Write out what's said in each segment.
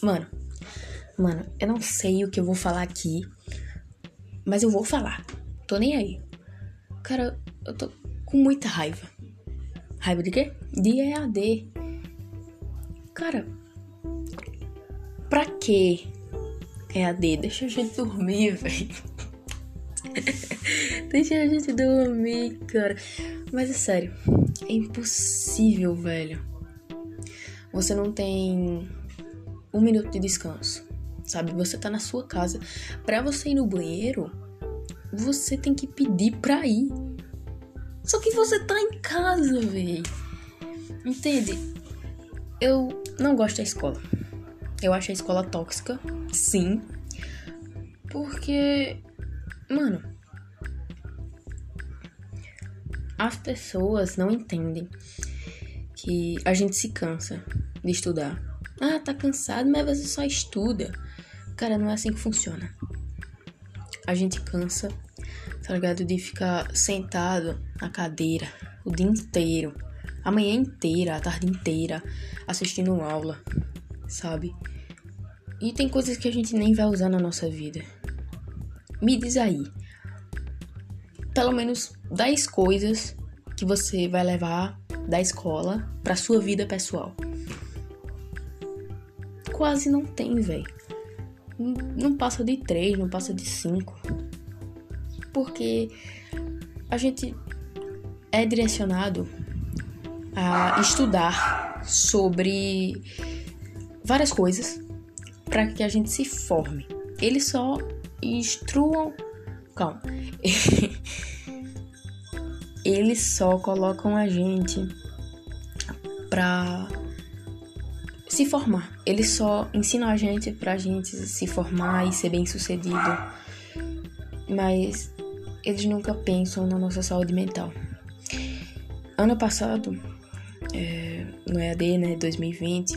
Mano, mano, eu não sei o que eu vou falar aqui, mas eu vou falar. Tô nem aí. Cara, eu tô com muita raiva. Raiva de quê? De EAD. Cara, pra que EAD? Deixa a gente dormir, velho. Deixa a gente dormir, cara. Mas é sério, é impossível, velho. Você não tem um minuto de descanso, sabe? Você tá na sua casa. Pra você ir no banheiro, você tem que pedir pra ir. Só que você tá em casa, velho. Entende? Eu não gosto da escola. Eu acho a escola tóxica, sim. Porque, mano, as pessoas não entendem que a gente se cansa de estudar. Ah, tá cansado, mas você só estuda. Cara, não é assim que funciona. A gente cansa, tá ligado? De ficar sentado na cadeira o dia inteiro, a manhã inteira, a tarde inteira, assistindo aula, sabe? E tem coisas que a gente nem vai usar na nossa vida. Me diz aí, pelo menos 10 coisas que você vai levar da escola para sua vida pessoal. Quase não tem, velho. Não passa de 3, não passa de 5. Porque a gente é direcionado a estudar sobre várias coisas para que a gente se forme. Eles só instruam. Calma. Eles só colocam a gente pra se formar. Eles só ensinam a gente pra gente se formar e ser bem sucedido. Mas eles nunca pensam na nossa saúde mental. Ano passado, é, no EAD, né, 2020,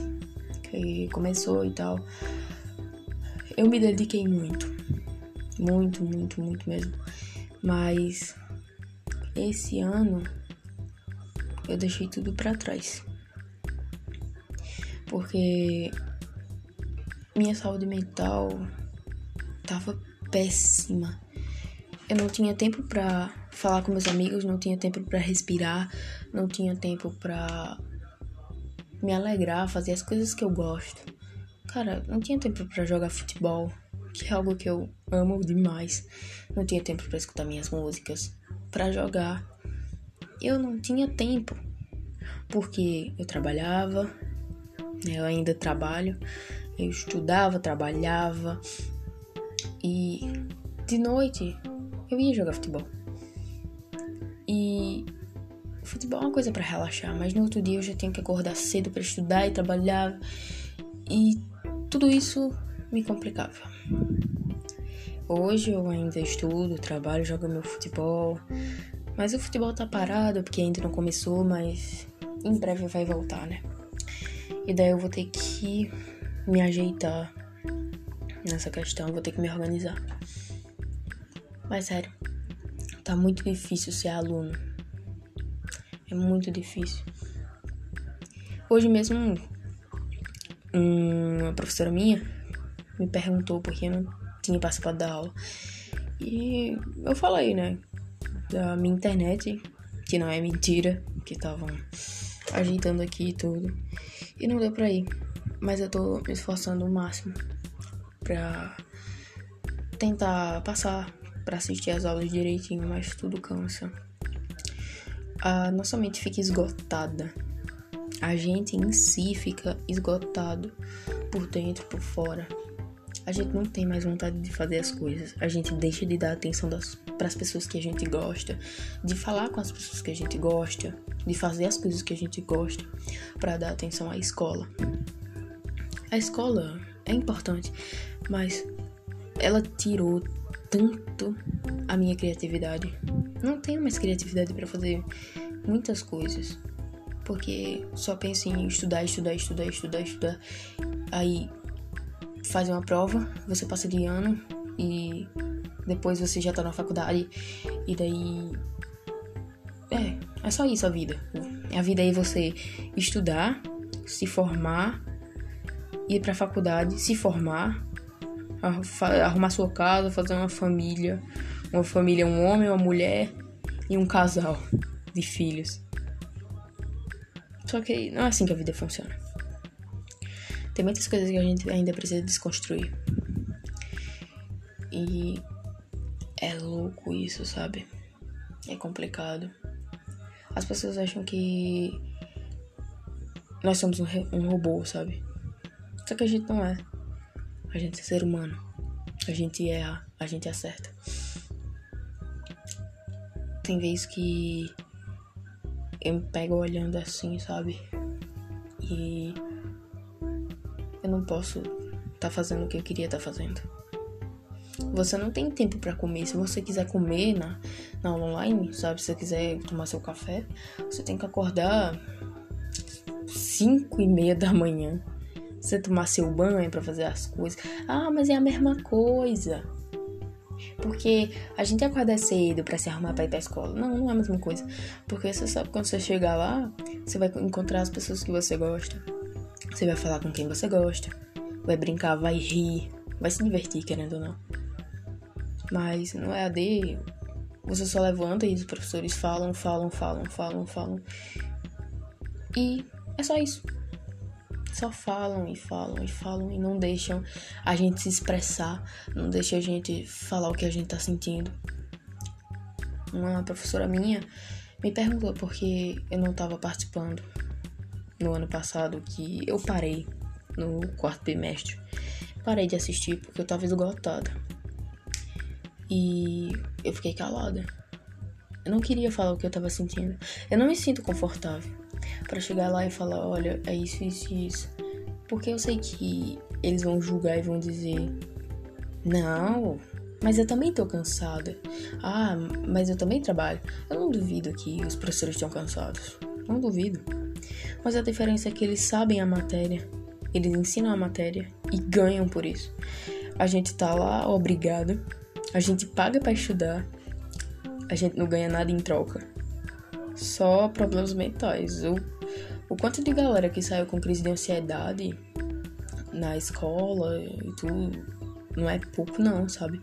que começou e tal, eu me dediquei muito. Muito, muito, muito mesmo. Mas esse ano eu deixei tudo para trás. Porque minha saúde mental tava péssima. Eu não tinha tempo para falar com meus amigos, não tinha tempo para respirar, não tinha tempo para me alegrar, fazer as coisas que eu gosto. Cara, não tinha tempo para jogar futebol, que é algo que eu amo demais. Não tinha tempo para escutar minhas músicas, para jogar. Eu não tinha tempo, porque eu trabalhava, eu ainda trabalho, eu estudava, trabalhava e de noite eu ia jogar futebol. E futebol é uma coisa para relaxar, mas no outro dia eu já tinha que acordar cedo para estudar e trabalhar e tudo isso me complicava. Hoje eu ainda estudo, trabalho, jogo meu futebol, mas o futebol tá parado porque ainda não começou, mas em breve vai voltar, né? E daí eu vou ter que me ajeitar nessa questão, vou ter que me organizar. Mas sério, tá muito difícil ser aluno. É muito difícil. Hoje mesmo, uma professora minha me perguntou porque eu não tinha participado da aula. E eu falei, né, da minha internet, que não é mentira, que estavam ajeitando aqui e tudo. E não deu pra ir. Mas eu tô me esforçando o máximo pra tentar passar para assistir as aulas direitinho, mas tudo cansa. A nossa mente fica esgotada. A gente em si fica esgotado por dentro, por fora a gente não tem mais vontade de fazer as coisas. A gente deixa de dar atenção para as pessoas que a gente gosta, de falar com as pessoas que a gente gosta, de fazer as coisas que a gente gosta, para dar atenção à escola. A escola é importante, mas ela tirou tanto a minha criatividade. Não tenho mais criatividade para fazer muitas coisas. Porque só penso em estudar, estudar, estudar, estudar, estudar. Aí faz uma prova, você passa de ano e depois você já tá na faculdade e daí é, é só isso a vida. A vida é você estudar, se formar ir pra faculdade, se formar, arrumar sua casa, fazer uma família. Uma família, um homem, uma mulher e um casal de filhos. Só que não é assim que a vida funciona. Tem muitas coisas que a gente ainda precisa desconstruir. E é louco isso, sabe? É complicado. As pessoas acham que nós somos um, um robô, sabe? Só que a gente não é. A gente é ser humano. A gente erra, a gente acerta. Tem vezes que eu me pego olhando assim, sabe? E eu não posso estar tá fazendo o que eu queria estar tá fazendo. Você não tem tempo para comer. Se você quiser comer na, na online, sabe? Se você quiser tomar seu café, você tem que acordar 5 e meia da manhã. Você tomar seu banho para fazer as coisas. Ah, mas é a mesma coisa. Porque a gente acorda cedo para se arrumar para ir pra escola. Não, não é a mesma coisa. Porque você sabe quando você chegar lá, você vai encontrar as pessoas que você gosta. Você vai falar com quem você gosta. Vai brincar, vai rir, vai se divertir, querendo ou não. Mas no EAD, você só levanta e os professores falam, falam, falam, falam, falam. E é só isso. Só falam e falam e falam e não deixam a gente se expressar, não deixam a gente falar o que a gente tá sentindo. Uma professora minha me perguntou porque eu não tava participando no ano passado que eu parei no quarto bimestre. Parei de assistir porque eu tava esgotada. E eu fiquei calada. Eu não queria falar o que eu tava sentindo. Eu não me sinto confortável para chegar lá e falar, olha, é isso, isso e isso. Porque eu sei que eles vão julgar e vão dizer: "Não, mas eu também tô cansada. Ah, mas eu também trabalho. Eu não duvido que os professores estão cansados. Não duvido. Mas a diferença é que eles sabem a matéria, eles ensinam a matéria e ganham por isso. A gente tá lá obrigado a gente paga para estudar, a gente não ganha nada em troca. Só problemas mentais. O, o quanto de galera que saiu com crise de ansiedade na escola e tudo, não é pouco não, sabe?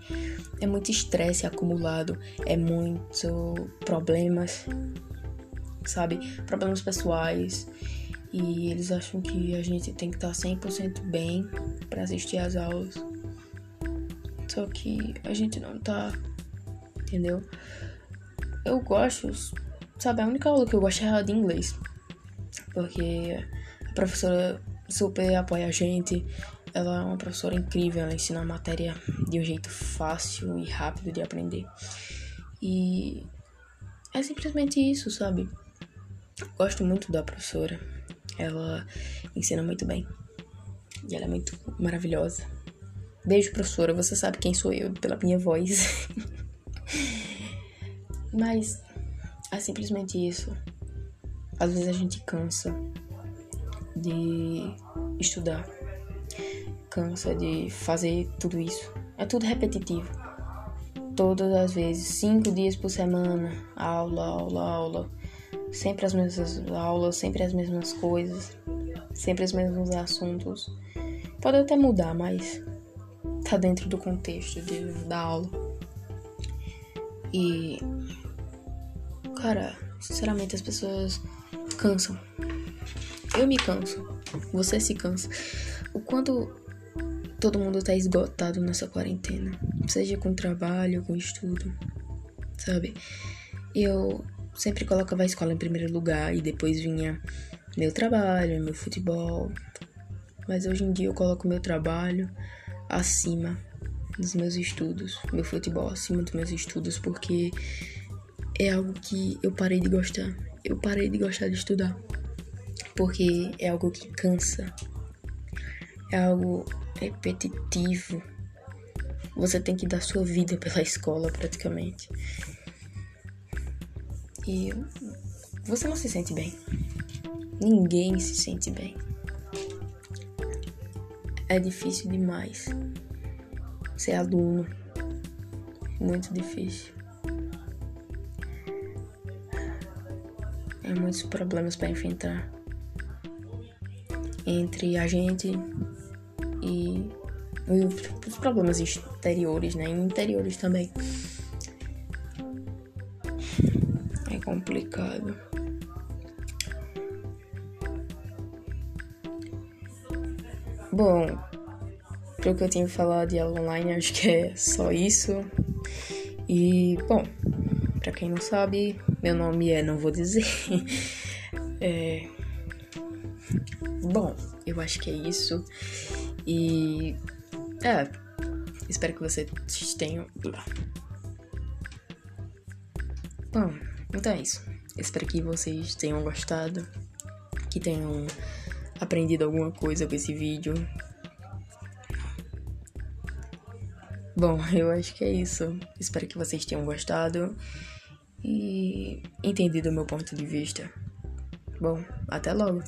É muito estresse acumulado, é muito problemas, sabe? Problemas pessoais. E eles acham que a gente tem que estar 100% bem para assistir às aulas. Só que a gente não tá. Entendeu? Eu gosto. Sabe, a única aula que eu gosto é de inglês. Porque a professora super apoia a gente. Ela é uma professora incrível, ela ensina a matéria de um jeito fácil e rápido de aprender. E é simplesmente isso, sabe? Gosto muito da professora. Ela ensina muito bem. E ela é muito maravilhosa. Beijo, professora, você sabe quem sou eu pela minha voz. Mas é simplesmente isso. Às vezes a gente cansa de estudar, cansa de fazer tudo isso. É tudo repetitivo. Todas as vezes, cinco dias por semana, aula, aula, aula. Sempre as mesmas aulas, sempre as mesmas coisas, sempre os mesmos assuntos. Pode até mudar, mas tá dentro do contexto de, da aula. E. Cara, sinceramente as pessoas cansam. Eu me canso. Você se cansa. O quanto todo mundo tá esgotado nessa quarentena. Seja com trabalho, com estudo. Sabe? Eu sempre colocava a escola em primeiro lugar e depois vinha meu trabalho, meu futebol. Mas hoje em dia eu coloco meu trabalho, acima dos meus estudos, meu futebol acima dos meus estudos, porque é algo que eu parei de gostar. Eu parei de gostar de estudar, porque é algo que cansa, é algo repetitivo. Você tem que dar sua vida pela escola, praticamente. E você não se sente bem. Ninguém se sente bem é difícil demais ser aluno. Muito difícil. É muitos problemas para enfrentar entre a gente e os problemas exteriores, né? E interiores também. É complicado. Bom, pelo que eu tinha falado de aula online, acho que é só isso. E, bom, pra quem não sabe, meu nome é Não Vou Dizer. é... Bom, eu acho que é isso. E. É. Espero que vocês tenham. Bom, então é isso. Espero que vocês tenham gostado. Que tenham aprendido alguma coisa com esse vídeo. Bom, eu acho que é isso. Espero que vocês tenham gostado e entendido o meu ponto de vista. Bom, até logo!